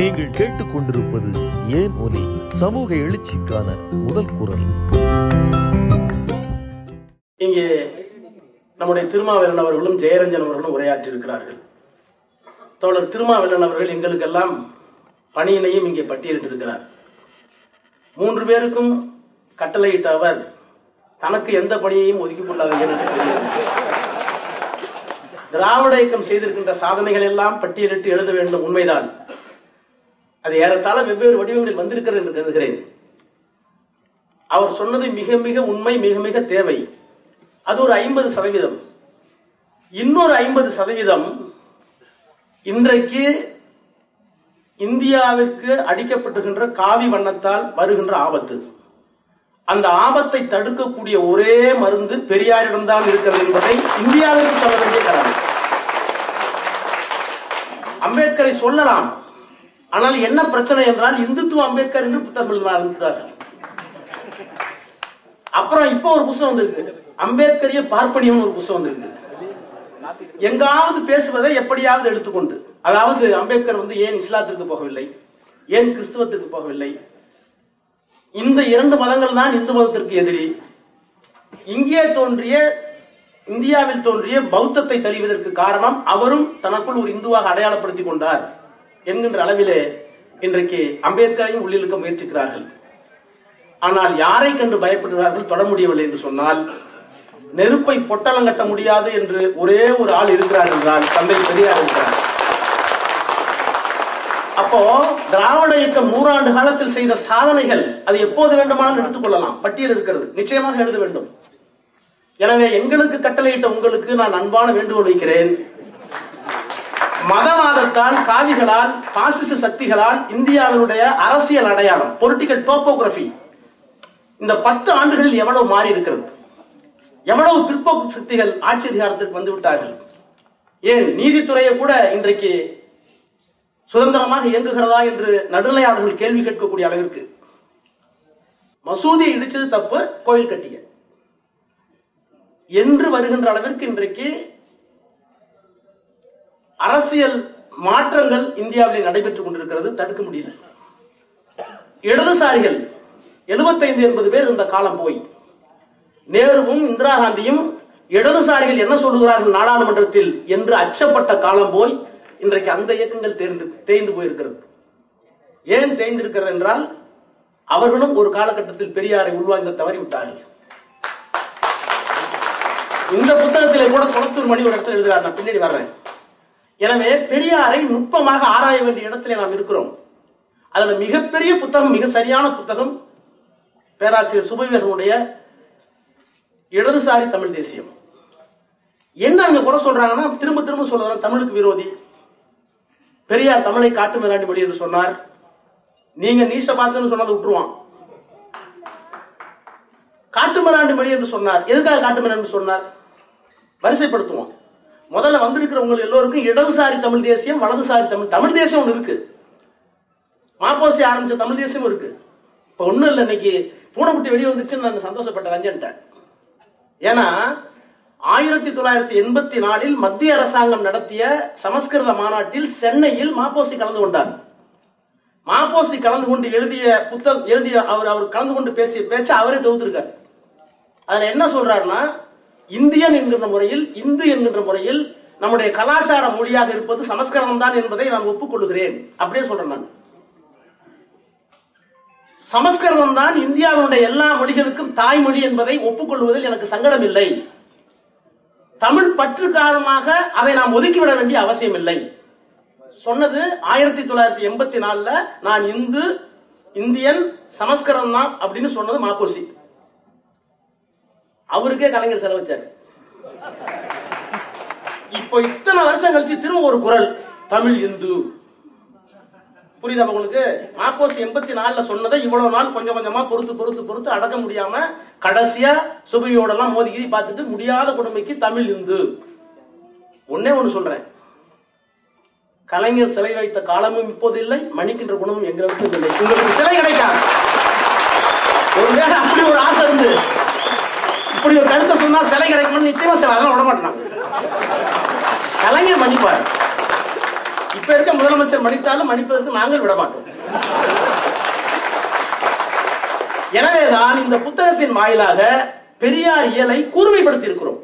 நீங்கள் கேட்டுக்கொண்டிருப்பது ஏன் ஒலி? சமூக எழுச்சிக்கான முதல் குரல். இங்கே நம்முடைய திருமாவேலன் அவர்களும் ஜெயரஞ்சன் அவர்களும் உரையாற்றி இருக்கிறார்கள் தோழர் திருமாவேலன் அவர்கள் எங்களுக்கெல்லாம் பணியினையும் இங்கே பட்டியலிட்டிருக்கிறார். மூன்று பேருக்கும் கட்டளையிட்ட அவர் தனக்கு எந்த பணியையும் ஒதுக்கிக் கொள்ளாத தெரியாது திராவிட இயக்கம் செய்திருக்கின்ற சாதனைகள் எல்லாம் பட்டியலிட்டு எழுத வேண்டும் உண்மைதான். அது ஏறத்தாழ வெவ்வேறு வடிவங்களில் வந்திருக்கிறது என்று கருதுகிறேன். அவர் சொன்னது மிக மிக உண்மை மிக மிக தேவை. அது ஒரு ஐம்பது சதவீதம். இன்னொரு ஐம்பது சதவீதம் இன்றைக்கு இந்தியாவிற்கு அடிக்கப்பட்டுகின்ற காவி வண்ணத்தால் வருகின்ற ஆபத்து. அந்த ஆபத்தை தடுக்கக்கூடிய ஒரே மருந்து பெரியாரிடம்தான் இருக்கிறது என்பதை இந்தியாவிற்கு சொல்ல வேண்டிய கடமை அம்பேத்கரை சொல்லலாம். ஆனால் என்ன பிரச்சனை என்றால் இந்துத்துவ அம்பேத்கர் என்று புத்தகம் எழுத ஆரம்பிக்கிறார்கள் அப்புறம் இப்போ ஒரு புத்தகம் வந்திருக்கு. அம்பேத்கரிய பார்ப்பனியம் ஒரு புத்தகம் வந்திருக்கு. எங்காவது பேசுவதை எப்படியாவது எடுத்துக்கொண்டு அதாவது அம்பேத்கர் வந்து ஏன் இஸ்லாத்திற்கு போகவில்லை ஏன் கிறிஸ்துவத்திற்கு போகவில்லை? இந்த இரண்டு மதங்கள் தான் இந்து மதத்திற்கு எதிரி. இங்கே தோன்றிய இந்தியாவில் தோன்றிய பௌத்தத்தை தெளிவதற்கு காரணம் அவரும் தனக்குள் ஒரு இந்துவாக அடையாளப்படுத்திக் கொண்டார். என்கின்ற அளவிலே இன்றைக்கு அம்பேத்கரையும் உள்ளிழுக்க முயற்சிக்கிறார்கள். ஆனால் யாரை கண்டு பயப்படுகிறார்கள் தொட முடியவில்லை என்று சொன்னால் நெருப்பை பொட்டலம் கட்ட முடியாது என்று ஒரே ஒரு ஆள் இருக்கிறார் என்றால் தந்தை பெரியார் இருக்கிறார். அப்போ திராவிட இயக்கம் நூறாண்டு காலத்தில் செய்த சாதனைகள் அது எப்போது வேண்டுமானாலும் எடுத்துக்கொள்ளலாம் பட்டியல் இருக்கிறது. நிச்சயமாக எழுத வேண்டும். எனவே எங்களுக்கு கட்டளையிட்ட உங்களுக்கு நான் அன்பான வேண்டுகோள் வைக்கிறேன். மதவாதத்தால் காவிகளால் பாசிச சக்திகளால் இந்தியாவினுடைய அரசியல் அடையாளம் பொலிட்டிக்கல் டோப்போகிராபி இந்த பத்து ஆண்டுகளில் எவ்வளவு மாறி இருக்கிறது எவ்வளவு பிற்போக்கு சக்திகள் ஆட்சி அதிகாரத்திற்கு வந்து விட்டார்கள் ஏன் நீதித்துறையை கூட இன்றைக்கு சுதந்திரமாக இயங்குகிறதா என்று நடுநிலையாளர்கள் கேள்வி கேட்கக்கூடிய அளவிற்கு? மசூதியை இடிச்சது தப்பு கோயில் கட்டிய. என்று வருகின்ற அளவிற்கு இன்றைக்கு அரசியல் மாற்றங்கள் இந்தியாவில் நடைபெற்றுக் கொண்டிருக்கிறது தடுக்க முடியல. இடதுசாரிகள் எழுபத்தைந்து எண்பது பேர் இந்த காலம் போய் நேருவும் இந்திரா காந்தியும் இடதுசாரிகள் என்ன சொல்லுகிறார்கள் நாடாளுமன்றத்தில் என்று அச்சப்பட்ட காலம் போய் இன்றைக்கு அந்த இயக்கங்கள் தேர்ந்து தேய்ந்து போயிருக்கிறது. ஏன் தேய்ந்திருக்கிறது என்றால் அவர்களும் ஒரு காலகட்டத்தில் பெரியாரை உள்வாங்க தவறிவிட்டார்கள். இந்த புத்தகத்திலே கூட குளத்தூர் மணி ஒரு இடத்துல எழுதுகிறார். நான் பின்னாடி வர்றேன். எனவே பெரியாரை நுட்பமாக ஆராய வேண்டிய இடத்திலே நாம் இருக்கிறோம். அதுல மிகப்பெரிய புத்தகம் மிக சரியான புத்தகம் பேராசிரியர் சுபவீரனுடைய இடதுசாரி தமிழ் தேசியம். என்ன அங்க குறை சொல்றாங்கன்னா திரும்ப திரும்ப சொல்றாங்க தமிழுக்கு விரோதி. பெரியார் தமிழை காட்டு மிராண்டி மொழி என்று சொன்னார். நீங்க நீசபாசன்னு சொன்னதை விட்டுருவான். காட்டு மிராண்டி மொழி என்று சொன்னார். எதுக்காக காட்டு மிராண்டி சொன்னார்? வரிசைப்படுத்துவோம். முதல்ல வந்திருக்கிறவங்க எல்லோருக்கும் இடதுசாரி தமிழ் தேசியம் வலதுசாரி தமிழ் தமிழ் தேசியம் ஒன்று இருக்கு. மாப்போசி ஆரம்பிச்ச தமிழ் தேசியம் இருக்கு. இப்போ ஒன்றும் இல்லை இன்னைக்கு பூனைக்குட்டி வெளியே வந்துச்சுன்னு நான் சந்தோஷப்பட்ட ரஞ்சன்ட்டேன் ஏன்னா ஆயிரத்தி தொள்ளாயிரத்தி எண்பத்தி நாலில் மத்திய அரசாங்கம் நடத்திய சமஸ்கிருத மாநாட்டில் சென்னையில் மாப்போசி கலந்து கொண்டார். மாப்போசி கலந்து கொண்டு எழுதிய புத்தகம் எழுதிய அவர் அவர் கலந்து கொண்டு பேசிய பேச்சு அவரே தொகுத்திருக்கார். அதுல என்ன சொல்றாருன்னா இந்தியன் என்கின்ற முறையில் இந்து என்கின்ற முறையில் நம்முடைய கலாச்சார மொழியாக இருப்பது சமஸ்கிருதம் தான் என்பதை நான் ஒப்புக்கொள்கிறேன். அப்படியே சொல்றேன் நான். சமஸ்கிருதம் தான் இந்தியாவினுடைய எல்லா மொழிகளுக்கும் தாய்மொழி என்பதை ஒப்புக்கொள்வதில் எனக்கு சங்கடம் இல்லை தமிழ் பற்று காரணமாக அதை நாம் ஒதுக்கிவிட வேண்டிய அவசியம் இல்லை சொன்னது ஆயிரத்தி தொள்ளாயிரத்தி எண்பத்தி நாலுல நான் இந்து இந்தியன் சமஸ்கிருதம் தான் அப்படின்னு சொன்னது மாப்போசி. அவருக்கே கலைஞர் செலவிச்சாரு. இப்போ இத்தனை வருஷம் கழிச்சு திரும்ப ஒரு குரல் தமிழ் இந்து. புரியுதா உங்களுக்கு? மாப்போசி எண்பத்தி நாலுல சொன்னதை இவ்வளவு நாள் கொஞ்சம் கொஞ்சமா பொறுத்து பொறுத்து பொறுத்து அடக்க முடியாம கடைசியா சுபியோட எல்லாம் மோதி கீதி பார்த்துட்டு முடியாத கொடுமைக்கு தமிழ் இந்து. ஒன்னே ஒண்ணு சொல்றேன். கலைஞர் சிலை வைத்த காலமும் இப்போது இல்லை மன்னிக்கின்ற குணமும் எங்களுக்கு இல்லை உங்களுக்கு சிலை கிடைக்காது ஒருவேளை அப்படி ஒரு ஆசை இருந்து. இப்படி ஒரு கருத்தை சொன்னா சிலை கிடைக்கும்னு நிச்சயமா சில அதெல்லாம் விட மாட்டாங்க கலைஞர் மன்னிப்பார். இப்ப இருக்க முதலமைச்சர் மடித்தாலும் மன்னிப்பதற்கு நாங்கள் விட மாட்டோம். எனவேதான் இந்த புத்தகத்தின் வாயிலாக பெரியார் இயலை கூர்மைப்படுத்தி இருக்கிறோம்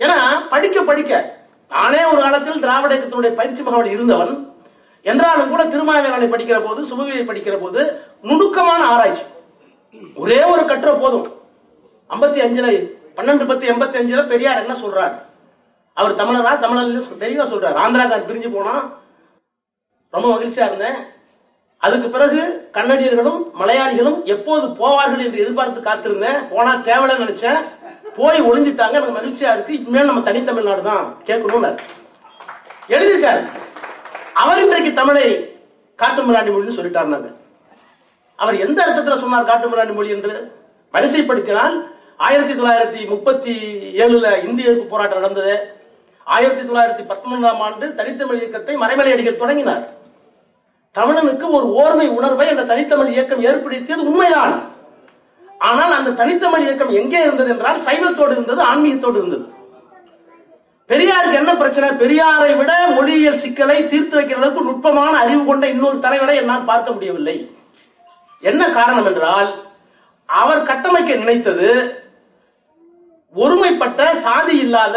ஏன்னா படிக்க படிக்க நானே ஒரு காலத்தில் திராவிட இயக்கத்தினுடைய பயிற்சி முகாமில் இருந்தவன். என்றாலும் கூட திருமாவேலனை படிக்கிற போது சுபவியை படிக்கிற போது நுணுக்கமான ஆராய்ச்சி. ஒரே ஒரு கற்ற போதும். ஐம்பத்தி அஞ்சுல பன்னெண்டு பத்து எண்பத்தி அஞ்சுல பெரியார் என்ன சொல்றாரு? அவர் தமிழரா? தமிழர் தெளிவா ஆந்திரா ஆந்திராக்கார் பிரிஞ்சு போனா ரொம்ப மகிழ்ச்சியா இருந்தேன். அதுக்கு பிறகு கன்னடியர்களும் மலையாளிகளும் எப்போது போவார்கள் என்று எதிர்பார்த்து காத்திருந்தேன். போனா தேவலை நினைச்சேன். போய் ஒளிஞ்சிட்டாங்க. எனக்கு மகிழ்ச்சியா இருக்கு. இனிமேல் நம்ம தனித்தமிழ்நாடு தான் கேட்கணும்னு எழுதியிருக்காரு. அவர் இன்றைக்கு தமிழை காட்டுமிராண்டி மொழின்னு சொல்லிட்டார் அவர் எந்த அர்த்தத்தில் சொன்னார் காட்டு மிராண்டி மொழி என்று? வரிசைப்படுத்தினால் ஆயிரத்தி தொள்ளாயிரத்தி முப்பத்தி ஏழுல இந்திய எதிர்ப்பு போராட்டம் நடந்தது. ஆயிரத்தி தொள்ளாயிரத்தி பத்தொன்பதாம் ஆண்டு தனித்தமிழ் இயக்கத்தை மறைமலை அடிகள் தொடங்கினார். தமிழனுக்கு ஒரு ஓர்மை உணர்வை அந்த தனித்தமிழ் இயக்கம் ஏற்படுத்தியது உண்மைதான். ஆனால் அந்த தனித்தமிழ் இயக்கம் எங்கே இருந்தது என்றால் சைவத்தோடு இருந்தது ஆன்மீகத்தோடு இருந்தது. பெரியாருக்கு என்ன பிரச்சனை? பெரியாரை விட மொழியியல் சிக்கலை தீர்த்து வைக்கிற அளவுக்கு நுட்பமான அறிவு கொண்ட இன்னொரு தலைவரை என்னால் பார்க்க முடியவில்லை. என்ன காரணம் என்றால் அவர் கட்டமைக்க நினைத்தது ஒருமைப்பட்ட சாதி இல்லாத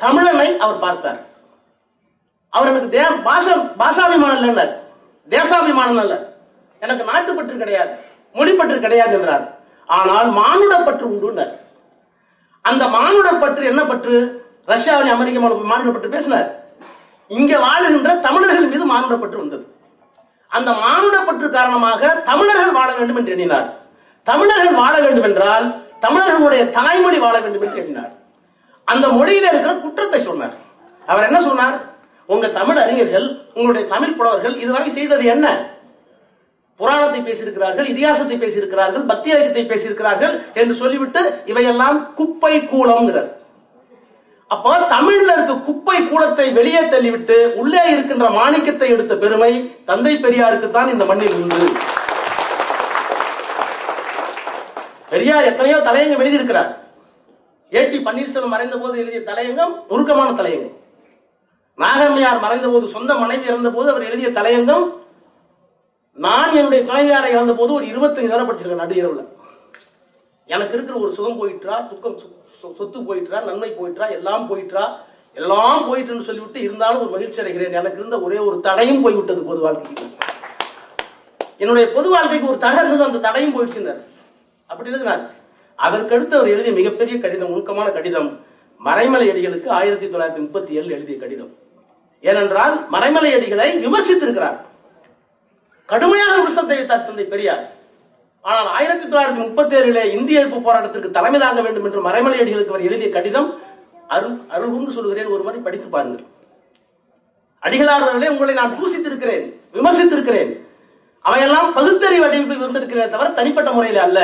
தமிழனை அவர் பார்த்தார். அவர் எனக்கு தே பாஷா பாஷாபிமானம் இல்லைன்னார். தேசாபிமானம் அல்ல எனக்கு நாட்டுப்பற்று கிடையாது மொழிப்பற்று கிடையாது என்றார். ஆனால் மானுட பற்று அந்த மானுடர் பற்று என்ன பற்று? ரஷ்யாவின் அமெரிக்க மானுட பற்று பேசினார். இங்க வாழுகின்ற தமிழர்கள் மீது மானுட பற்று வந்தது. அந்த மானுட பற்று காரணமாக தமிழர்கள் வாழ வேண்டும் என்று எண்ணினார். தமிழர்கள் வாழ வேண்டும் என்றால் தமிழர்களுடைய தாய்மொழி வாழ வேண்டும் என்று எண்ணினார் அந்த மொழியில இருக்கிற குற்றத்தை சொன்னார். அவர் என்ன சொன்னார்? உங்க தமிழ் அறிஞர்கள் உங்களுடைய தமிழ் புலவர்கள் இதுவரை செய்தது என்ன? புராணத்தை பேசியிருக்கிறார்கள் இதிகாசத்தை பேசியிருக்கிறார்கள் பக்தி இலக்கியத்தை பேசியிருக்கிறார்கள் என்று சொல்லிவிட்டு இவையெல்லாம் குப்பை கூலம்ங்கிறார் அப்போ தமிழ்ல இருக்க குப்பை கூலத்தை வெளியே தள்ளிவிட்டு உள்ளே இருக்கின்ற மாணிக்கத்தை எடுத்த பெருமை தந்தை பெரியாருக்கு தான் இந்த மண்ணில் உண்டு. பெரியார் எத்தனையோ தலையங்கம் எழுதியிருக்கிறார். ஏடி பன்னீர்செல்வம் மறைந்த போது எழுதிய தலையங்கம் நுருக்கமான தலையங்கம். நாகம்மையார் மறைந்த போது சொந்த மனைவி இறந்த போது அவர் எழுதிய தலையங்கம் நான் என்னுடைய துணைவியாரை இழந்த போது ஒரு இருபத்தஞ்சு நேரம் படிச்சிருக்கேன் நடு இரவுல. எனக்கு இருக்கிற ஒரு சுகம் போயிட்டா துக்கம் சொத்து போயிட்டா நன்மை போயிட்டா எல்லாம் போயிட்டா எல்லாம் போயிட்டுன்னு சொல்லிவிட்டு இருந்தாலும் ஒரு மகிழ்ச்சி அடைகிறேன். எனக்கு இருந்த ஒரே ஒரு தடையும் போய்விட்டது பொது வாழ்க்கைக்கு. என்னுடைய பொது வாழ்க்கைக்கு ஒரு தடை இருந்தது அந்த தடையும் போயிடுச்சுன்னார் அப்படி எழுதினார் அதற்கடுத்து அவர் எழுதிய மிகப்பெரிய கடிதம் நுணுக்கமான கடிதம் மறைமலை அடிகளுக்கு ஆயிரத்தி தொள்ளாயிரத்தி முப்பத்தி ஏழு எழுதிய கடிதம். ஏனென்றால் மறைமலை அடிகளை விமர்சித்திருக்கிறார். கடுமையான விமர்சனத்தை வைத்தார் தந்தை பெரியார். ஆனால் ஆயிரத்தி தொள்ளாயிரத்தி முப்பத்தி ஏழிலே இந்திய எதிர்ப்பு போராட்டத்திற்கு தலைமை தாங்க வேண்டும் என்று மறைமலை அடிகளுக்கு அவர் எழுதிய கடிதம் அருள் அருள் கூர்ந்து சொல்கிறேன் ஒரு மாதிரி படித்து பாருங்கள். அடிகளார்களே உங்களை நான் பூசித்திருக்கிறேன் விமர்சித்திருக்கிறேன். அவையெல்லாம் பகுத்தறிவு அடிப்படையில் இருந்திருக்கிறத தவிர தனிப்பட்ட முறையில் அல்ல.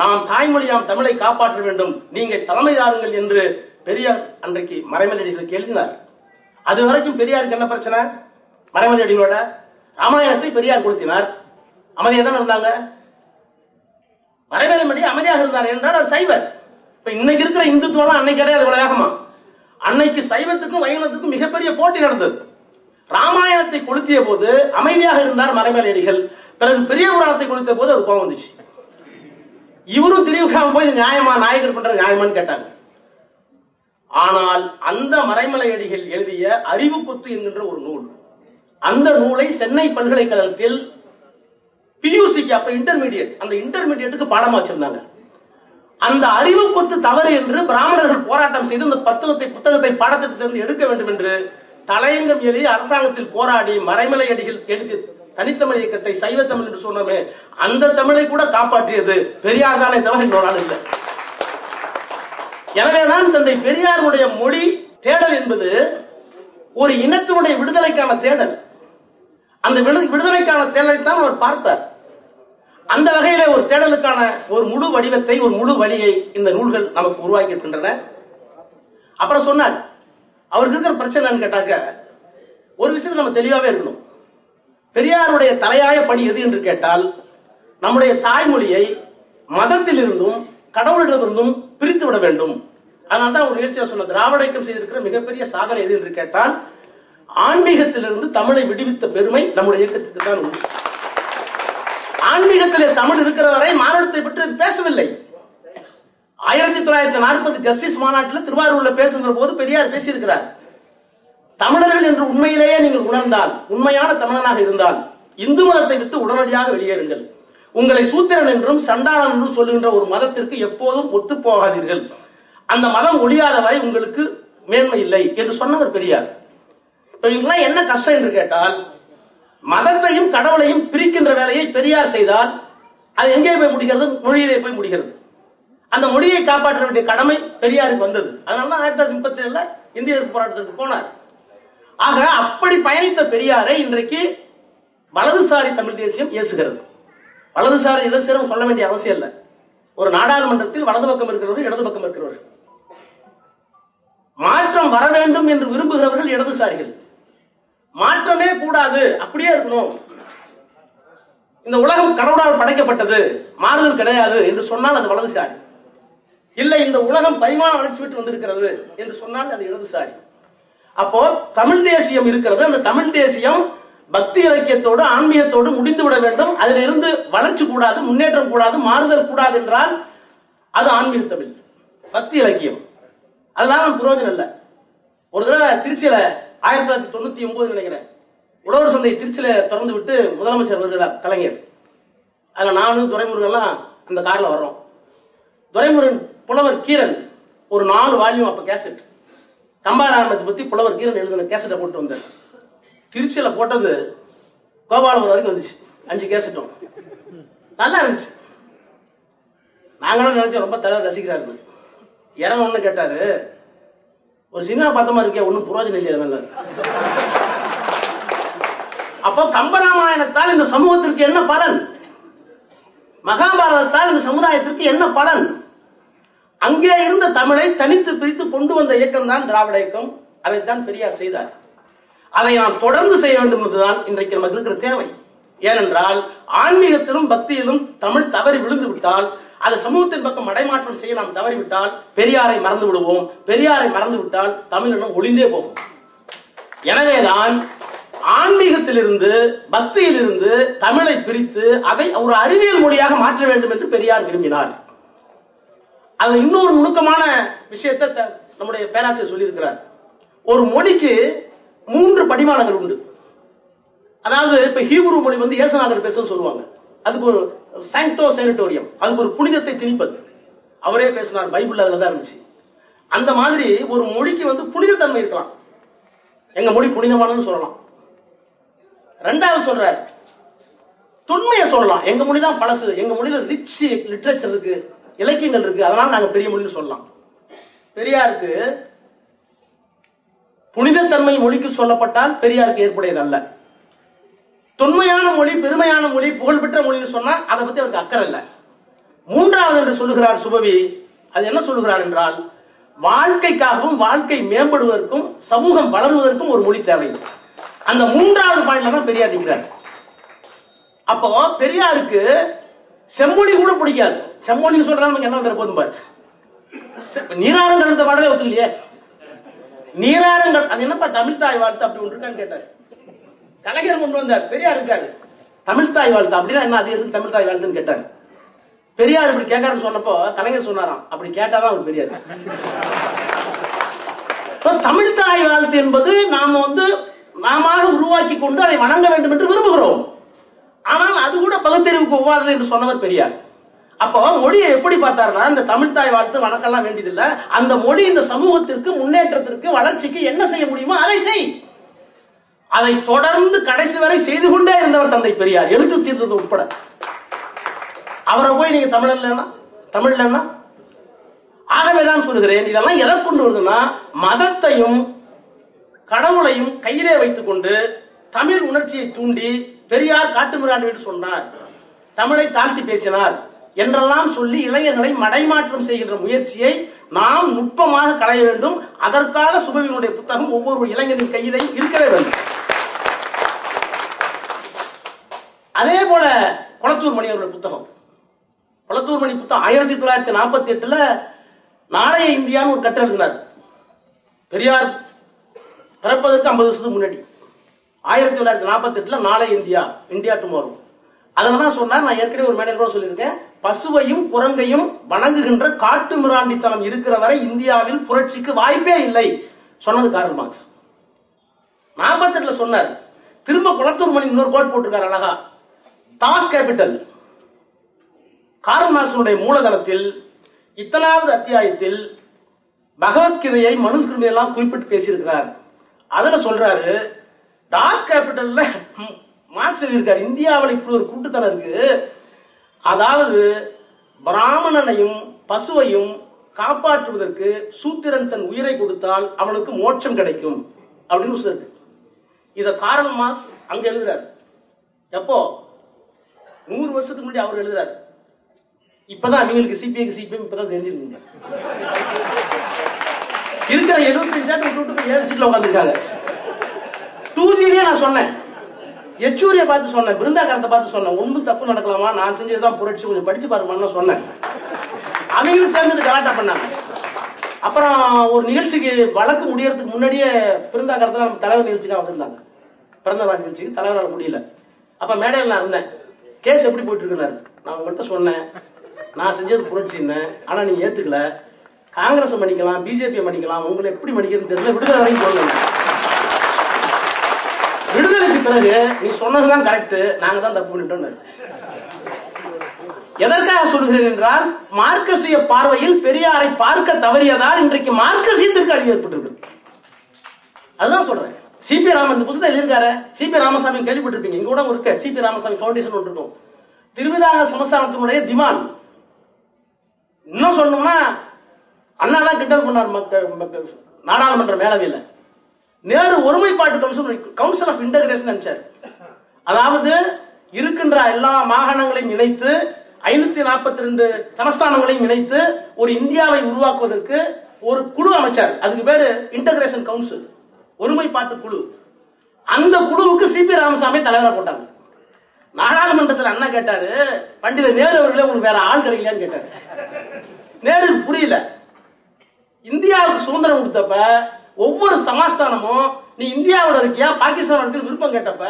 நாம் தாய்மொழியாம் தமிழை காப்பாற்ற வேண்டும். நீங்க தலைமை தாருங்கள் என்று பெரியார் அன்றைக்கு மறைமலை எழுதினார் அது வரைக்கும் பெரியாருக்கு என்ன பிரச்சனை? மறைமலையடிகளோட ராமாயணத்தை பெரியார் கொடுத்தினார் அமைதியா தான் இருந்தாங்க? மறைமலைமடி அமைதியாக இருந்தார் என்றால் அது சைவர் இப்ப இன்னைக்கு இருக்கிற இந்துத்துவம் அன்னைக்கு கிடையாது இவ்வளவு வேகமா. அன்னைக்கு சைவத்துக்கும் வைணவத்துக்கும் மிகப்பெரிய போட்டி நடந்தது. ராமாயணத்தை கொளுத்திய போது அமைதியாக இருந்தார் மறைமலையடிகள். பிறகு பெரிய புராணத்தை குளித்த போது அது கோபம் வந்துச்சு. இவரும் திரிவுக்காம போய் நியாயமா? நாயகர் பண்ற நியாயமான்னு கேட்டாங்க. ஆனால் அந்த மறைமலை அடிகள் எழுதிய அறிவு கொத்து என்கின்ற ஒரு நூல் அந்த நூலை சென்னை பல்கலைக்கழகத்தில் பியூசிக்கு அப்ப இன்டர்மீடியட் அந்த இன்டர்மீடியட்டுக்கு பாடமா வச்சிருந்தாங்க. அந்த அறிவு கொத்து தவறு என்று பிராமணர்கள் போராட்டம் செய்து அந்த புத்தகத்தை புத்தகத்தை பாடத்திட்டத்திலிருந்து எடுக்க வேண்டும் என்று தலையங்கம் எழுதி அரசாங்கத்தில் போராடி மறைமலை அடிகள் எழுதி தனித்தமிழ் இயக்கத்தை சைவ தமிழ் என்று சொன்னோமே அந்த தமிழை கூட காப்பாற்றியது பெரியார் தானே தவிர இன்னொரு ஆள் இல்லை. எனவேதான் தந்தை பெரியாருடைய மொழி தேடல் என்பது ஒரு இனத்தினுடைய விடுதலைக்கான தேடல். அந்த விடு- விடுதலைக்கான தேடலை தான் அவர் பார்த்தார். அந்த வகையில ஒரு தேடலுக்கான ஒரு முழு வடிவத்தை ஒரு முழு வழியை இந்த நூல்கள் நமக்கு உருவாக்கி இருக்கின்றன அப்புறம் சொன்னார் அவருக்கு இருக்கிற பிரச்சனை கேட்டாக்க ஒரு விஷயத்தை நம்ம தெளிவாவே இருக்கணும். பெரியாருடைய தலையாய பணி எது என்று கேட்டால் நம்முடைய தாய்மொழியை மதத்திலிருந்தும் கடவுளிடமிருந்தும் பிரித்து விட வேண்டும். அதனால தான் ஒரு நிகழ்ச்சியில் சொன்ன திராவிடக்கம் செய்திருக்கிற மிகப்பெரிய சாதனை எது என்று கேட்டால் ஆன்மீகத்திலிருந்து தமிழை விடுவித்த பெருமை நம்முடைய இயக்கத்துக்கு தான் உண்டு. ஆன்மீகத்திலே தமிழ் இருக்கிற வரை மானுடத்தை பற்றி அது பேசவில்லை. ஆயிரத்தி தொள்ளாயிரத்தி நாற்பது ஜஸ்டிஸ் மாநாட்டில் திருவாரூர்ல பேசுகிற போது பெரியார் பேசியிருக்கிறார். தமிழர்கள் என்று உண்மையிலேயே நீங்கள் உணர்ந்தால் உண்மையான தமிழனாக இருந்தால் இந்து மதத்தை விட்டு உடனடியாக வெளியேறுங்கள். உங்களை சூத்திரன் என்றும் சண்டாளன் என்றும் சொல்லுகின்ற ஒரு மதத்திற்கு எப்போதும் ஒத்து போகாதீர்கள். அந்த மதம் ஒழியாத வரை உங்களுக்கு மேன்மை இல்லை என்று சொன்னவர் பெரியார். இப்ப என்ன கஷ்டம் என்று கேட்டால் மதத்தையும் கடவுளையும் பிரிக்கின்ற வேலையை பெரியார் செய்தால் அது எங்கே போய் முடிகிறது? மொழியிலே போய் முடிகிறது. அந்த மொழியை காப்பாற்ற வேண்டிய கடமை பெரியாருக்கு வந்தது. அதனால தான் ஆயிரத்தி தொள்ளாயிரத்தி முப்பத்தி ஏழுல இந்திய போராட்டத்திற்கு போனார். ஆக அப்படி பயணித்த பெரியாரை இன்றைக்கு வலதுசாரி தமிழ் தேசியம் ஏசுகிறது. வலதுசாரி இடதுசாரம் சொல்ல வேண்டிய அவசியம் இல்லை. ஒரு நாடாளுமன்றத்தில் வலது பக்கம் இருக்கிறவர்கள் இடது பக்கம் இருக்கிறவர்கள். மாற்றம் வர வேண்டும் என்று விரும்புகிறவர்கள் இடதுசாரிகள். மாற்றமே கூடாது அப்படியே இருக்கணும். இந்த உலகம் கடவுளால் படைக்கப்பட்டது மாறுதல் கிடையாது என்று சொன்னால் அது வலதுசாரி. இல்லை இந்த உலகம் பரிமாண வளர்ச்சி விட்டு வந்திருக்கிறது என்று சொன்னால் அது இடதுசாரி. அப்போ தமிழ் தேசியம் இருக்கிறது அந்த தமிழ் தேசியம் பக்தி இலக்கியத்தோடு ஆன்மீகத்தோடு முடிந்து விட வேண்டும். அதில் இருந்து வளர்ச்சி கூடாது முன்னேற்றம் கூடாது மாறுதல் கூடாது என்றால் அது ஆன்மீக தமிழ் பக்தி இலக்கியம். அதெல்லாம் புரோஜனம் இல்லை. ஒரு தடவை திருச்சியில ஆயிரத்தி தொள்ளாயிரத்தி தொண்ணூத்தி ஒன்பது நினைக்கிறேன். உழவர் சந்தை திருச்சியில திறந்து விட்டு முதலமைச்சர் வருகிறார் கலைஞர். அதுல நானும் துரைமுருகன்லாம் அந்த கார்ல வர்றோம். துரைமுருகன் புலவர் கீரன் ஒரு நாலு வால்யூம் அப்ப கேசட். கம்பாராமத்தை பத்தி புலவர் கீரன் எழுதின கேசட்டை போட்டு வந்தார். திருச்சியில போட்டது கோபாலபுரம் வரைக்கும் வந்துச்சு. அஞ்சு கேசட்டும் நல்லா இருந்துச்சு. நாங்களும் நினைச்சோம் ரொம்ப தலைவர் ரசிக்கிறாரு இறங்க ஒண்ணு கேட்டாரு. ஒரு சினிமா பார்த்தமா இருக்கே ஒன்றும் புரோஜனம் இல்லையா அப்போ கம்பராமாயணத்தால் இந்த சமூகத்திற்கு என்ன பலன்? மகாபாரதத்தால் இந்த சமுதாயத்திற்கு என்ன பலன்? அங்கே இருந்த தமிழை தனித்து பிரித்து கொண்டு வந்த இயக்கம் தான் திராவிட இயக்கம். அதைத்தான் பெரியார் செய்தார். அதை நாம் தொடர்ந்து செய்ய வேண்டும் என்றுதான் இன்றைக்கு நமக்கு இருக்கிற தேவை. ஏனென்றால் ஆன்மீகத்திலும் பக்தியிலும் தமிழ் தவறி விழுந்து விட்டால் அதை சமூகத்தின் பக்கம் மடைமாற்றம் செய்ய நாம் தவறிவிட்டால் பெரியாரை மறந்து விடுவோம். பெரியாரை மறந்து விட்டால் தமிழினம் ஒளிந்தே போகும். எனவேதான் ஆன்மீகத்திலிருந்து பக்தியிலிருந்து தமிழை பிரித்து அதை ஒரு அறிவியல் மொழியாக மாற்ற வேண்டும் என்று பெரியார் விரும்பினார். அது இன்னொரு நுணுக்கமான விஷயத்தை த- நம்முடைய பேராசிரியர் சொல்லியிருக்கிறார். ஒரு மொழிக்கு மூன்று படிமானங்கள் உண்டு. அதாவது இப்ப ஹீப்ரு மொழி வந்து இயேசுநாதர் பேசுன்னு சொல்லுவாங்க. அதுக்கு ஒரு சாங்டோ சேனிட்டோரியம் அதுக்கு ஒரு புனிதத்தை திணிப்பது. அவரே பேசினார் பைபிள் அதுல தான் இருந்துச்சு. அந்த மாதிரி ஒரு மொழிக்கு வந்து புனிதத்தன்மை இருக்கலாம். எங்க மொழி புனிதமானதுன்னு சொல்லலாம். ரெண்டாவது சொல்ற தொன்மையை சொல்லலாம். எங்க மொழி தான் பழசு. எங்க மொழியில ரிச் லிட்ரேச்சர் இருக்கு. இலக்கியங்கள் இருக்கு. அதனால நாங்க பெரிய மொழின்னு சொல்லலாம். பெரியாருக்கு புனிதத்தன்மை மொழிக்கு சொல்லப்பட்டால் பெரியாருக்கு ஏற்புடையது அல்ல தொன்மையான மொழி பெருமையான மொழி புகழ்பெற்ற மொழின்னு சொன்னா அதை பத்தி அவருக்கு அக்கறை இல்லை. மூன்றாவது என்று சொல்லுகிறார் சுபவி. அது என்ன சொல்லுகிறார் என்றால் வாழ்க்கைக்காகவும் வாழ்க்கை மேம்படுவதற்கும் சமூகம் வளருவதற்கும் ஒரு மொழி தேவை. அந்த மூன்றாவது பாயிண்ட்ல தான் பெரியார் நிற்கிறார் அப்போ பெரியாருக்கு செம்மொழி கூட பிடிக்காது. செம்மொழின்னு சொல்றா நமக்கு என்ன வந்துட போதும் பாரு? செ- எழுத பாடலே ஒத்துக்கலையே. நீராறுங்கள் அது என்னப்பா தமிழ் தாய் வாழ்த்து அப்படி ஒன்று இருக்கான்னு கேட்டார். கலைஞர் கொண்டு வந்தார் பெரியார் இருக்காரு. தமிழ் தாய் வாழ்த்து அப்படின்னா என்ன அது எதுக்கு தமிழ் தாய் வாழ்த்துன்னு கேட்டார். பெரியார் இப்படி கேட்காருன்னு சொன்னப்போ கலைஞர் சொன்னாராம் அப்படி கேட்டாதான் அவர் பெரியார். தமிழ் தாய் வாழ்த்து என்பது நாம வந்து நாம உருவாக்கி கொண்டு அதை வணங்க வேண்டும் என்று விரும்புகிறோம். ஆனால் அது கூட பகுத்தறிவுக்கு ஒவ்வாதது என்று சொன்னவர் பெரியார். அப்போ மொழியை எப்படி பார்த்தாருன்னா இந்த தமிழ் தாய் வாழ்த்து வணக்கம்லாம் வேண்டியதில்லை. அந்த மொழி இந்த சமூகத்திற்கு முன்னேற்றத்திற்கு வளர்ச்சிக்கு என்ன செய்ய முடியுமோ அதை செய். அதை தொடர்ந்து கடைசி வரை செய்து கொண்டே இருந்தவர் தந்தை பெரியார். எழுத்து சீர்திருத்தம் உட்பட. அவரை போய் நீங்க தமிழ் இல்லைன்னா தமிழ் இல்லைன்னா ஆகவேதான் சொல்லுகிறேன் இதெல்லாம் எதை கொண்டு வருதுன்னா மதத்தையும் கடவுளையும் கையிலே வைத்துக் கொண்டு தமிழ் உணர்ச்சியை தூண்டி பெரியார் காட்டுமிராண்டு என்று சொன்னார். தமிழை தாழ்த்தி பேசினார். என்றெல்லாம் சொல்லி இளைஞர்களை மடைமாற்றம் செய்கின்ற முயற்சியை நாம் நுட்பமாக களைய வேண்டும். அதற்காக சுபவினுடைய புத்தகம் ஒவ்வொரு இளைஞரின் கையிலே இருக்கவே வேண்டும். அதே போல குளத்தூர் மணி அவருடைய புத்தகம். குளத்தூர் மணி புத்தகம் ஆயிரத்தி தொள்ளாயிரத்தி நாற்பத்தி எட்டுல நாளைய இந்தியான்னு ஒரு கட்டுரை எழுதினார் பெரியார் பிறப்பதற்கு ஐம்பது வருஷத்துக்கு முன்னாடி. ஆயிரத்தி தொள்ளாயிரத்தி நாற்பத்தி எட்டுல நாளை இந்தியா இந்தியா டுமாரோ அதில் தான் சொன்னார் நான் ஏற்கனவே ஒரு மேடையில் கூட சொல்லியிருக்கேன். பசுவையும் குரங்கையும் வணங்குகின்ற காட்டு மிராண்டித்தனம் இருக்கிற வரை இந்தியாவில் புரட்சிக்கு வாய்ப்பே இல்லை சொன்னது கார்ல் மார்க்ஸ். நாற்பத்தெட்டுல சொன்னார் திரும்ப குளத்தூர் மணி இன்னொரு கோட் போட்டிருக்காரு அழகா. Das Kapital. கார்ல் மார்க்ஸனுடைய மூலதனத்தில் இத்தனாவது அத்தியாயத்தில் பகவத்கீதையை மனுஸ்கிருதி எல்லாம் குறிப்பிட்டு பேசியிருக்கிறார். அதுல சொல்றாரு டாஸ் கேபிட்டல்ல மார்க்ஸ் எழுதியிருக்காரு. இந்தியாவில் இப்படி ஒரு கூட்டுத்தனம் இருக்கு. அதாவது பிராமணனையும் பசுவையும் காப்பாற்றுவதற்கு சூத்திரன் தன் உயிரை கொடுத்தால் அவனுக்கு மோட்சம் கிடைக்கும். அப்படின்னு சொல்லிருக்கு. இத காரல் மார்க்ஸ் அங்க எழுதுறாரு. எப்போ? நூறு வருஷத்துக்கு முன்னாடி அவர் எழுதுறாரு. இப்பதான் அவங்களுக்கு சிபிஐக்கு சிபிஎம் இப்பதான் தெரிஞ்சிருக்கீங்க. இருக்கிற எழுபத்தஞ்சு சீட் ஏழு சீட்ல உட்காந்துருக்காங்க டூ ஜிலேயே நான் சொன்னேன். யெச்சூரிய பார்த்து சொன்னேன் பிருந்தாகரத்தை பார்த்து சொன்னேன். ஒண்ணும் தப்பு நடக்கலாமா? நான் செஞ்சதுதான் புரட்சி கொஞ்சம் படிச்சு பாருமான்னு சொன்னேன். அவங்களும் சேர்ந்துட்டு கலாட்டா பண்ணாங்க. அப்புறம் ஒரு நிகழ்ச்சிக்கு வழக்கு முடியறதுக்கு முன்னாடியே பிருந்தாகரத்தில் நம்ம தலைவர் நிகழ்ச்சிக்காக வந்திருந்தாங்க. பிறந்த நாள் நிகழ்ச்சிக்கு தலைவரால் முடியல. அப்ப மேடையில் நான் இருந்தேன். கேஸ் எப்படி போயிட்டு இருக்குனாரு நான் உங்கள்கிட்ட சொன்னேன். நான் செஞ்சது புரட்சின்னு. ஆனா நீங்க ஏத்துக்கல. காங்கிரஸ் மன்னிக்கலாம் பிஜேபியை மன்னிக்கலாம். உங்களை எப்படி மன்னிக்கிறதுன்னு தெரியல. விடுதலை வரைக்கும் சொல்லுங்க விடுதலைக்கு பிறகு நீ சொன்னதுதான் கரெக்ட் நாங்க தான் தப்பு பண்ணிட்டோம் எதற்காக சொல்கிறேன் என்றால் மார்க்கசிய பார்வையில் பெரியாரை பார்க்க தவறியதால் இன்றைக்கு மார்க்கசியத்திற்கு அழிவு ஏற்பட்டிருக்கு. அதுதான் சொல்றேன். சிபி ராமன் இந்த புத்தகத்தை எழுதியிருக்காரு. சிபி ராமசாமி கேள்விப்பட்டிருப்பீங்க. இங்க கூட இருக்க. சிபி ராமசாமி ஃபவுண்டேஷன் ஒன்று இருக்கும். திருவிதாங்க சமஸ்தானத்தினுடைய திவான் இன்னும் சொல்லணும்னா அண்ணா தான் கிண்டல் பண்ணார் மக்கள் நாடாளுமன்ற மேலவையில். நேரு ஒருமைப்பாட்டு கவுன்சில் கவுன்சில் ஆஃப் இன்டகிரேஷன் நினைச்சார். அதாவது இருக்கின்ற எல்லா மாகாணங்களையும் இணைத்து ஐநூத்தி நாற்பத்தி ரெண்டு சமஸ்தானங்களையும் இணைத்து ஒரு இந்தியாவை உருவாக்குவதற்கு ஒரு குழு அமைச்சார். அதுக்கு பேரு இன்டகிரேஷன் கவுன்சில் ஒருமைப்பாட்டு குழு. அந்த குழுவுக்கு சிபி ராமசாமி தலைவராக போட்டாங்க. நாடாளுமன்றத்தில் அண்ணா கேட்டாரு பண்டித நேரு அவர்களே உங்களுக்கு வேற ஆள் கிடைக்கலையான்னு கேட்டாரு. நேருக்கு புரியல. இந்தியாவுக்கு சுதந்திரம் கொடுத்தப்ப ஒவ்வொரு சமஸ்தானமும் நீ இந்தியாவோட இருக்கியா? பாகிஸ்தான் இருக்கு விருப்பம் கேட்டப்ப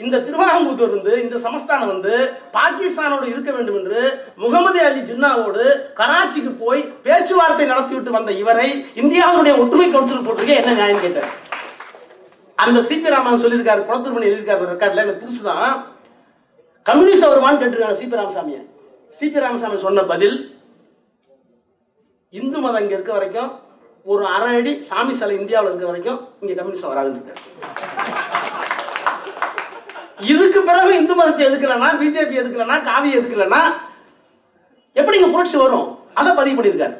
இந்த திருவாங்கூத்தூர் இருந்து இந்த சமஸ்தானம் வந்து பாகிஸ்தானோடு இருக்க வேண்டும் என்று முகமது அலி ஜின்னாவோடு கராச்சிக்கு போய் பேச்சுவார்த்தை நடத்திவிட்டு வந்த இவரை இந்தியாவுடைய ஒற்றுமை கவுன்சில் போட்டிருக்க என்ன நியாயம் கேட்டார் அந்த சிபி ராமன் சொல்லியிருக்காரு குளத்தூர் மணி எழுதியிருக்காரு ரெக்கார்ட்ல எனக்கு புதுசுதான் கம்யூனிஸ்ட் வருவான்னு கேட்டிருக்காங்க சிபி ராமசாமிய. சிபி ராமசாமி சொன்ன பதில் இந்து மதம் இங்க இருக்க வரைக்கும் ஒரு அரை அடி சாமி சிலை இந்தியாவில் இருக்க வரைக்கும் இங்கே கம்யூனிஸ்ட் வராதுன்னு இதுக்கு பிறகு இந்து மதத்தை எதுக்கலன்னா பிஜேபி எதுக்கலன்னா காவி எதுக்கலன்னா எப்படி இங்க புரட்சி வரும்? அதை பதிவு பண்ணியிருக்காரு.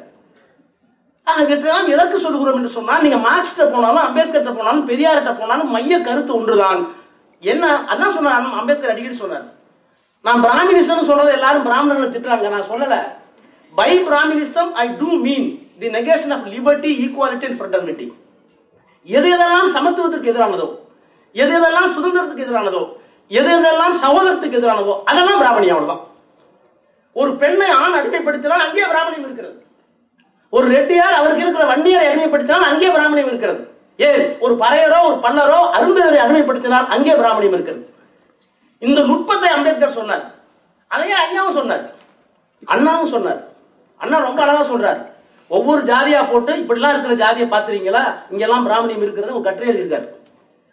வெற்றிலாம் எதற்கு சொல்லுகிறோம் என்று சொன்னால் நீங்க மார்க்ஸ்ட போனாலும் அம்பேத்கர்ட்ட போனாலும் பெரியார்கிட்ட போனாலும் மைய கருத்து ஒன்றுதான். என்ன அதான் சொன்னார் அம்பேத்கர் அடிக்கடி சொன்னார். நான் பிராமினிசம் சொல்றது எல்லாரும் பிராமணர்களை திட்டுறாங்க நான் சொல்லல. By Brahminism I do mean. The negation of liberty equality and fraternity எது எதெல்லாம் சமத்துவத்திற்கு எதிரானதோ எது எதெல்லாம் சுதந்திரத்துக்கு எதிரானதோ எது எதெல்லாம் சகோதரத்துக்கு எதிரானதோ அதெல்லாம் பிராமணியம் அவ்வளவுதான். ஒரு பெண்ணை ஆண் அடிமைப்படுத்தினால் அங்கே பிராமணியம் இருக்கிறது. ஒரு ரெட்டியார் அவருக்கு இருக்கிற வன்னியரை அடிமைப்படுத்தினால் அங்கே பிராமணியம் இருக்கிறது. ஏன்? ஒரு பறையரோ ஒரு பல்லரோ அருந்ததரை அடிமைப்படுத்தினால் அங்கே பிராமணியம் இருக்கிறது. இந்த நுட்பத்தை அம்பேத்கர் சொன்னார். அதையே ஐயாவும் சொன்னார். அண்ணாவும் சொன்னார். அண்ணா ரொம்ப அழகா சொல்றாரு. ஒவ்வொரு ஜாதியா போட்டு இப்படிலாம் இருக்கிற ஜாதியை பாத்துறீங்களா இங்கெல்லாம் பிராமணியம் இருக்கிறது ஒரு கட்டுரை எழுதியிருக்காரு.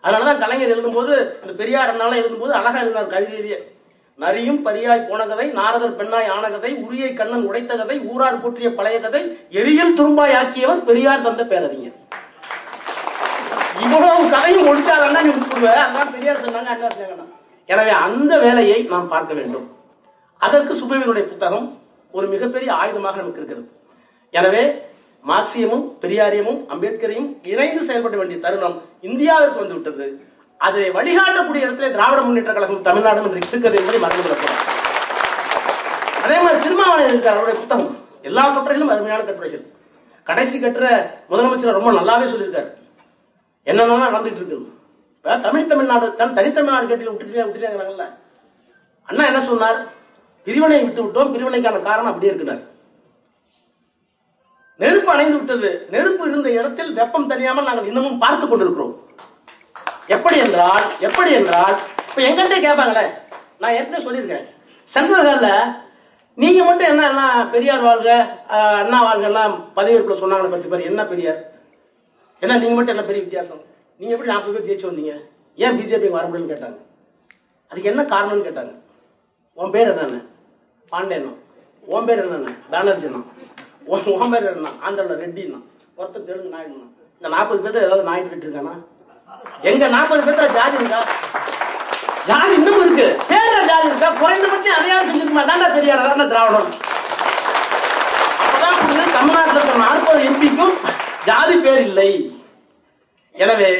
அதனாலதான் கலைஞர் எழுதும்போது இந்த பெரியார் அண்ணாலாம் எழுதும்போது அழகா எழுதினார் கவிதையிலேயே நரியும் பரியாய் போன கதை நாரதர் பெண்ணாய் ஆன கதை உரியை கண்ணன் உடைத்த கதை ஊரார் போற்றிய பழைய கதை எரியில் துரும்பாய் ஆக்கியவர் பெரியார் தந்த பேரறிஞர். இவ்வளவு கதையும் ஒழிச்சாதான் நீ விட்டுருவ அதான் பெரியார் சொன்னாங்க அண்ணா சொன்னாங்க எனவே அந்த வேலையை நாம் பார்க்க வேண்டும். அதற்கு சுபவினுடைய புத்தகம் ஒரு மிகப்பெரிய ஆயுதமாக நமக்கு இருக்கிறது. எனவே மார்க்சியமும் பெரியாரியமும் அம்பேத்கரையும் இணைந்து செயல்பட வேண்டிய தருணம் இந்தியாவிற்கு வந்து விட்டது அதை வழிகாட்டக்கூடிய இடத்துல திராவிட முன்னேற்ற கழகம் தமிழ்நாடு என்று இருக்கிறது என்பதை மறந்துவிடக்கூடாது அதே மாதிரி திருமாவளவன் இருக்கார் அவருடைய புத்தகம். எல்லா கட்டுரைகளும் அருமையான கட்டுரைகள். கடைசி கட்டுற முதலமைச்சர் ரொம்ப நல்லாவே சொல்லியிருக்காரு. என்னென்ன நடந்துட்டு இருக்கு இப்போ தமிழ் தமிழ்நாடு தன் தனித்தமிழ்நாடு கட்டியில் விட்டுட்டு விட்டுட்டாங்கல்ல அண்ணா என்ன சொன்னார்? பிரிவினை விட்டு விட்டோம் பிரிவினைக்கான காரணம் அப்படியே இருக்கிறார். நெருப்பு அணைந்து விட்டது. நெருப்பு இருந்த இடத்தில் வெப்பம் தனியாமல் நாங்கள் இன்னமும் பார்த்து கொண்டிருக்கிறோம். எப்படி என்றால் எப்படி என்றால் இப்ப எங்கிட்ட கேட்பாங்களே நான் ஏற்கனவே சொல்லியிருக்கேன். சென்ட்ரல்ல நீங்க மட்டும் என்ன என்ன பெரியார் வாழ்க அண்ணா வாழ்கெல்லாம் பதவியேற்புல சொன்னாங்களே பத்து பேர் என்ன பெரியார்? என்ன நீங்க மட்டும் என்ன பெரிய வித்தியாசம்? நீங்க எப்படி நாற்பது பேர் ஜெயிச்சு வந்தீங்க? ஏன் பிஜேபி வர முடியும்னு கேட்டாங்க. அதுக்கு என்ன காரணம்னு கேட்டாங்க. உன் பேர் என்னென்ன? பாண்டேண்ணா உன் பேர் என்னென்ன? பேனர்ஜினா ஒரு உன் பேர் என்ன ஆந்திரல ரெட்டின்னா ஒருத்தர் தெலுங்கு நாயுடுனா இந்த நாற்பது பேர்த்த ஏதாவது நாயுடு விட்டுருக்கானா? எங்க நாற்பது பேர்த்த ஜாதி இருக்கா? ஜாதி இன்னும் இருக்கு. பேர்ல ஜாதி இருக்கா? குறைந்தபட்சம் அதையாவது செஞ்சிருக்குமா? தாண்டா பெரியார் அதான திராவிடம். அப்பதான் புரியுது தமிழ்நாட்டில் இருக்கிற நாற்பது எம்பிக்கும் ஜாதி பேர் இல்லை. எனவே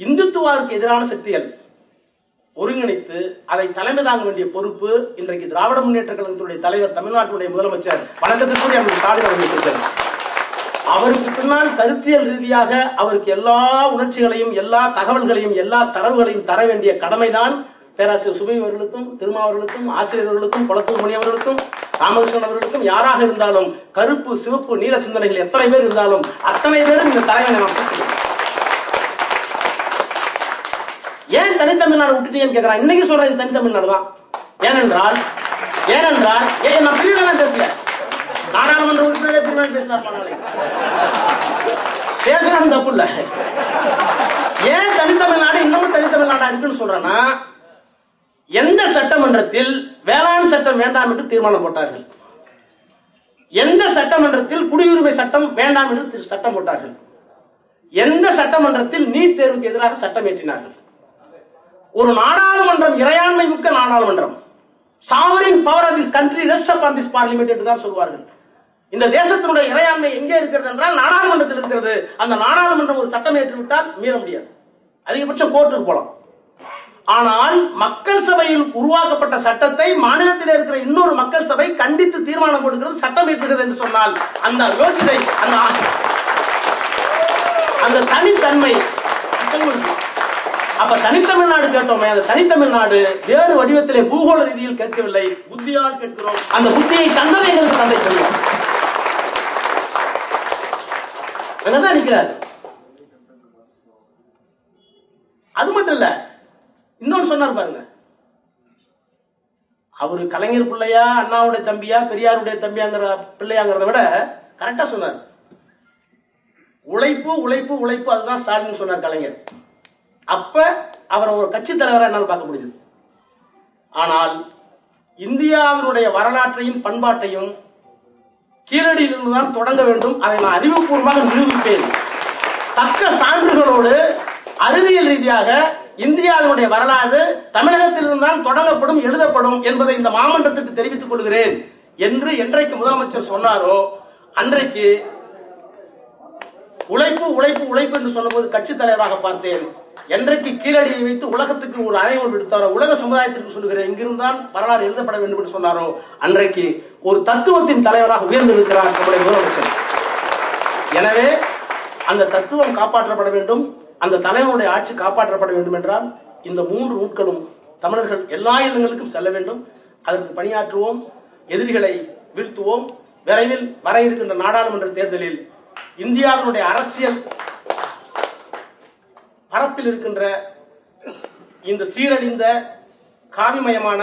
இந்துத்துவாருக்கு எதிரான சக்திகள் ஒருங்கிணைத்து அதை தலைமை தாங்க வேண்டிய பொறுப்பு இன்றைக்கு திராவிட முன்னேற்ற கழகத்துடைய தலைவர் தமிழ்நாட்டுடைய முதலமைச்சர் வணக்கத்திற்குரிய அவர்கள் ஸ்டாலின் அவர்கள் அவருக்கு பின்னால் கருத்தியல் ரீதியாக அவருக்கு எல்லா உணர்ச்சிகளையும் எல்லா தகவல்களையும் எல்லா தரவுகளையும் தர வேண்டிய கடமைதான் பேராசிரியர் சுபை அவர்களுக்கும் திருமாவர்களுக்கும் ஆசிரியர்களுக்கும் குளத்தூர் மணி அவர்களுக்கும் ராமகிருஷ்ணன் அவர்களுக்கும் யாராக இருந்தாலும் கருப்பு சிவப்பு நீல சிந்தனைகள் எத்தனை பேர் இருந்தாலும் அத்தனை பேரும் இந்த தலைவனை நாம் ஏன் தனித்தமிழ்நாடு விட்டுட்டீங்கன்னு கேக்குறான் இன்னைக்கு சொல்றது தனித்தமிழ்நாடு தான். ஏனென்றால் ஏனென்றால் ஏன் நான் பிரிவிலாம் பேசல? நாடாளுமன்ற உறுப்பினரே பிரிவு பேசினார் பண்ணாலே பேசுறாங்க தப்பு இல்ல. ஏன் தனித்தமிழ்நாடு இன்னமும் தனித்தமிழ்நாடா இருக்குன்னு சொல்றேன்னா எந்த சட்டமன்றத்தில் வேளாண் சட்டம் வேண்டாம் என்று தீர்மானம் போட்டார்கள்? எந்த சட்டமன்றத்தில் குடியுரிமை சட்டம் வேண்டாம் என்று சட்டம் போட்டார்கள்? எந்த சட்டமன்றத்தில் நீட் தேர்வுக்கு எதிராக சட்டம் ஏற்றினார்கள்? ஒரு நாடாளுமன்றம் இறையாண்மை மிக்க நாடாளுமன்றம். Sovereign power of this country rest up this parliament என்று தான் சொல்வார்கள் இந்த தேசத்தினுடைய இறையாண்மை எங்கே இருக்கிறது என்றால் நாடாளுமன்றத்தில் இருக்கிறது. அந்த நாடாளுமன்றம் ஒரு சட்டம் ஏற்றுவிட்டால் மீற முடியாது. அதிகபட்சம் கோர்ட்டுக்கு போகலாம் ஆனால் மக்கள் சபையில் உருவாக்கப்பட்ட சட்டத்தை மாநிலத்தில் இருக்கிற இன்னொரு மக்கள் சபை கண்டித்து தீர்மானம் கொடுக்கிறது சட்டம் ஏற்றுகிறது என்று சொன்னால் அந்த யோகிதை அந்த அந்த தனித்தன்மை. அப்ப தனித்தமிழ்நாடு கேட்டோமே அந்த தனித்தமிழ்நாடு வேறு வடிவத்திலே பூகோள ரீதியில் கேட்கவில்லை. புத்தியால் கேட்கிறோம். அந்த புத்தியை தந்தது எங்களுக்கு தந்தை பெரியார் அங்கதான் நிக்கிறார். அது மட்டும் இல்ல இன்னொன்னு சொன்னார் பாருங்க. அவரு கலைஞர் பிள்ளையா அண்ணாவுடைய தம்பியா பெரியாருடைய தம்பியாங்கிற பிள்ளையாங்கிறத விட கரெக்டா சொன்னார். உழைப்பு உழைப்பு உழைப்பு அதுதான் ஸ்டாலின் சொன்னார் கலைஞர். அப்ப அவரை ஒரு கட்சி தலைவராக என்னால் பார்க்க முடியுது ஆனால் இந்தியாவினுடைய வரலாற்றையும் பண்பாட்டையும் கீழடியிலிருந்து தான் தொடங்க வேண்டும். அதை நான் அறிவுபூர்வமாக நிரூபிப்பேன். தக்க சான்றுகளோடு அறிவியல் ரீதியாக இந்தியாவினுடைய வரலாறு தமிழகத்திலிருந்து தான் தொடங்கப்படும் எழுதப்படும் என்பதை இந்த மாமன்றத்துக்கு தெரிவித்துக் கொள்கிறேன் என்று என்றைக்கு முதலமைச்சர் சொன்னாரோ அன்றைக்கு உழைப்பு உழைப்பு உழைப்பு என்று சொன்னபோது கட்சி தலைவராக பார்த்தேன். என்றைக்கு கீழடியை வைத்து உலகத்துக்கு ஒரு அறைவோல் விடுத்தாரோ உலக சமுதாயத்திற்கு சொல்லுகிறேன் இங்கிருந்தான் வரலாறு எழுதப்பட வேண்டும் என்று சொன்னாரோ அன்றைக்கு ஒரு தத்துவத்தின் தலைவராக உயர்ந்திருக்கிறார் நம்முடைய முதலமைச்சர். எனவே அந்த தத்துவம் காப்பாற்றப்பட வேண்டும் அந்த தலைவனுடைய ஆட்சி காப்பாற்றப்பட வேண்டும் என்றால் இந்த மூன்று நூட்களும் தமிழர்கள் எல்லா இடங்களுக்கும் செல்ல வேண்டும். அதற்கு பணியாற்றுவோம் எதிரிகளை வீழ்த்துவோம். விரைவில் வர இருக்கின்ற நாடாளுமன்ற தேர்தலில் இந்தியாவினுடைய அரசியல் பரப்பில் இருக்கின்ற இந்த சீரழிந்த காவிமயமான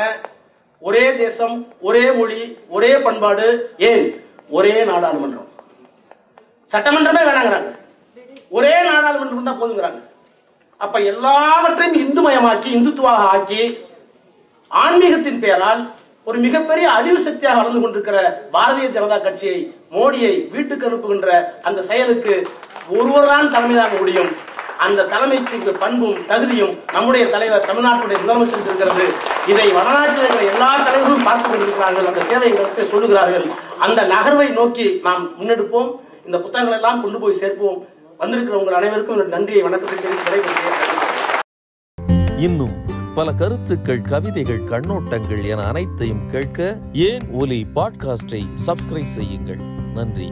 ஒரே தேசம் ஒரே மொழி ஒரே பண்பாடு ஏன்? ஒரே நாடாளுமன்றம். சட்டமன்றமே வேணாங்கிறாங்க. ஒரே நாடாளுமன்றம் தான் போதுங்கிறாங்க. அப்ப எல்லாவற்றையும் இந்துமயமாக்கி இந்துத்துவாக ஆக்கி ஆன்மீகத்தின் பெயரால் ஒரு மிகப்பெரிய அழிவு சக்தியாக வளர்ந்து கொண்டிருக்கிற பாரதிய ஜனதா கட்சியை மோடியை வீட்டுக்கு அனுப்புகின்ற அந்த செயலுக்கு ஒருவர்தான் தலைமையாக முடியும். அந்த தலைமைக்கு பண்பும் தகுதியும் நம்முடைய தலைவர் தமிழ்நாட்டுடைய முதலமைச்சர் இருக்கிறது. இதை வடநாட்டில் இருக்கிற எல்லா தலைவர்களும் பார்த்துக் கொண்டிருக்கிறார்கள். அந்த தேவைகளுக்கு சொல்லுகிறார்கள். அந்த நகர்வை நோக்கி நாம் முன்னெடுப்போம். இந்த புத்தகங்கள் எல்லாம் கொண்டு போய் சேர்ப்போம். வந்திருக்கிற உங்கள் அனைவருக்கும் நன்றியை வணக்கத்தை தெரிவித்து இன்னும் பல கருத்துக்கள் கவிதைகள் கண்ணோட்டங்கள் என அனைத்தையும் கேட்க ஏன் ஒலி பாட்காஸ்டை சப்ஸ்கிரைப் செய்யுங்கள். நன்றி.